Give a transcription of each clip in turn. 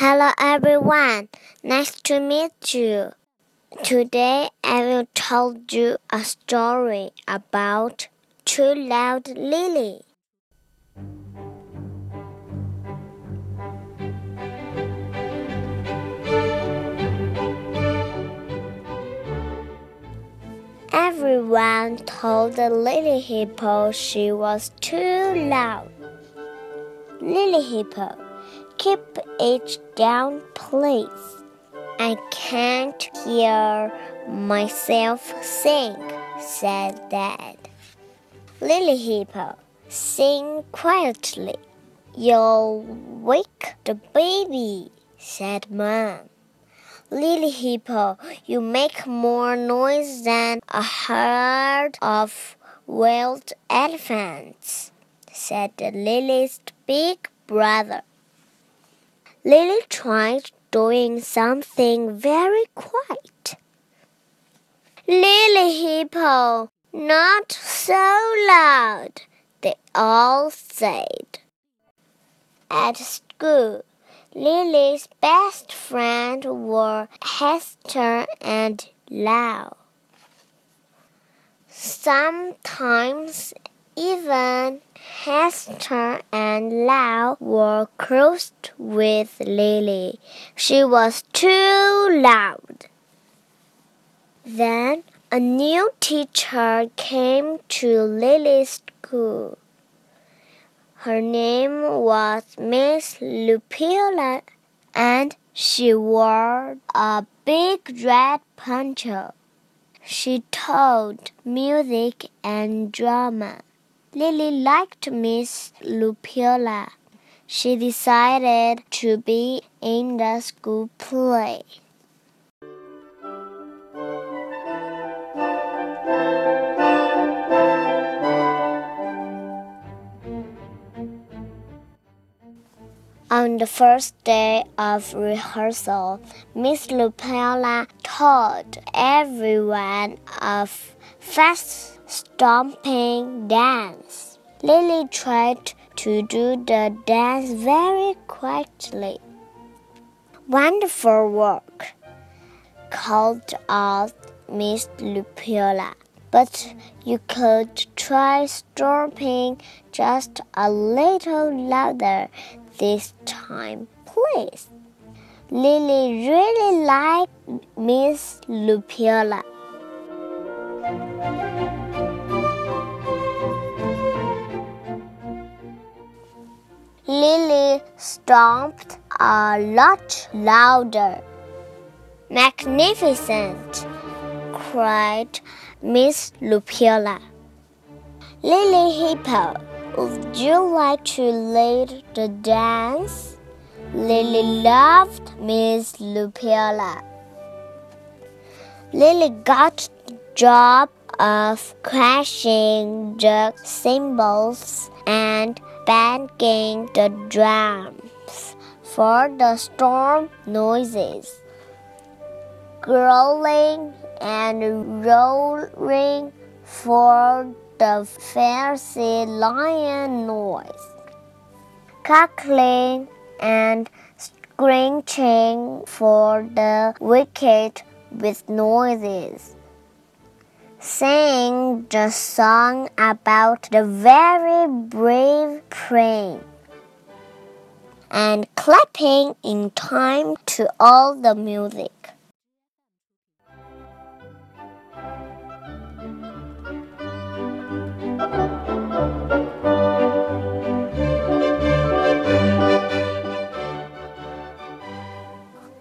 Hello everyone, nice to meet you. Today I will tell you a story about Too Loud Lily. Everyone told the Lily Hippo she was too loud. Lily Hippo, keep it down, please. I can't hear myself sing, said Dad. Lily Hippo, sing quietly. You'll wake the baby, said Mom. Lily Hippo, you make more noise than a herd of wild elephants, said Lily's big brother. Lily tried doing something very quiet. Lily Hippo, not so loud, they all said. At school, Lily's best friends were Hester and Lau. Sometimes even Hester and Lau were crossed with Lily. She was too loud. Then a new teacher came to Lily's school. Her name was Miss Lupilla, and she wore a big red poncho. She taught music and drama. Lily liked Miss Loopiola. She decided to be in the school play. On the first day of rehearsal, Miss Lupilla taught everyone a fast stomping dance. Lily tried to do the dance very quietly. Wonderful work, called out Miss Lupilla. But you could try stomping just a little louder this time, please. Lily really liked Miss Loopiola. Lily stomped a lot louder. Magnificent! cried Miss Loopiola. Lily Hippo, would you like to lead the dance? Lily loved Miss Lupilla. Lily got the job of crashing the cymbals and banging the drums for the storm noises, growling and roaring for the fierce lion noise, cackling and screeching for the wicked with noises. Sing the song about the very brave praying and clapping in time to all the music.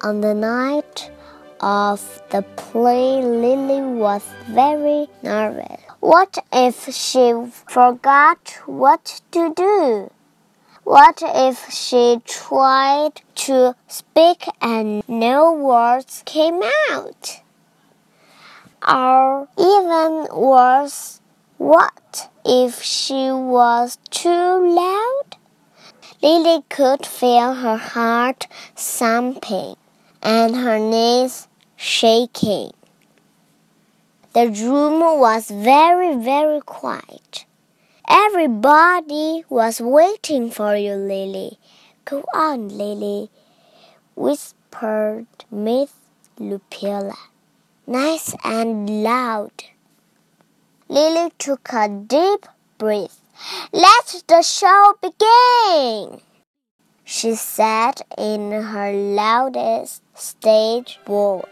On the night of the play, Lily was very nervous. What if she forgot what to do? What if she tried to speak and no words came out? Or even worse, what if she was too loud? Lily could feel her heart thumping and her knees shaking. The room was very, very quiet. Everybody was waiting for you, Lily. Go on, Lily. whispered Miss Lupilla. Nice and loud. Lily took a deep breath. Let the show begin, she said in her loudest stage Boys.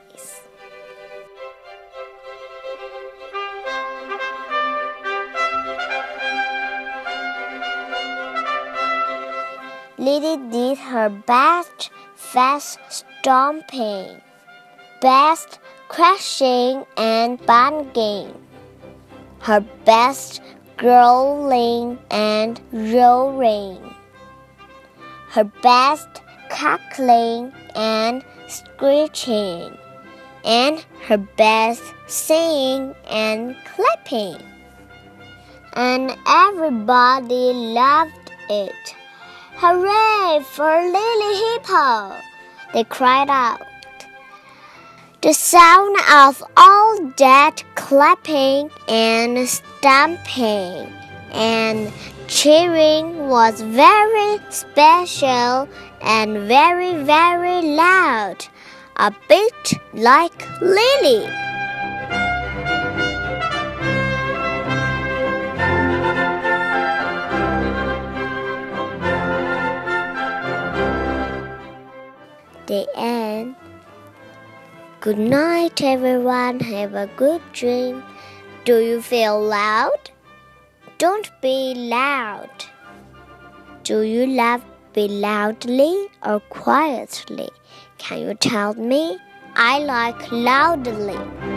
Lily did her best fast stomping, best crashing and banging, her best growling and roaring, her best cackling and screeching, and her best singing and clapping. And everybody loved it. Hooray for Lily Hippo! They cried out. The sound of all that clapping and stamping and cheering was very special and very, very loud, a bit like Lily. The end. Good night, everyone. Have a good dream. Do you feel loud? Don't be loud. Do you laugh be loudly or quietly? Can you tell me? I like loudly.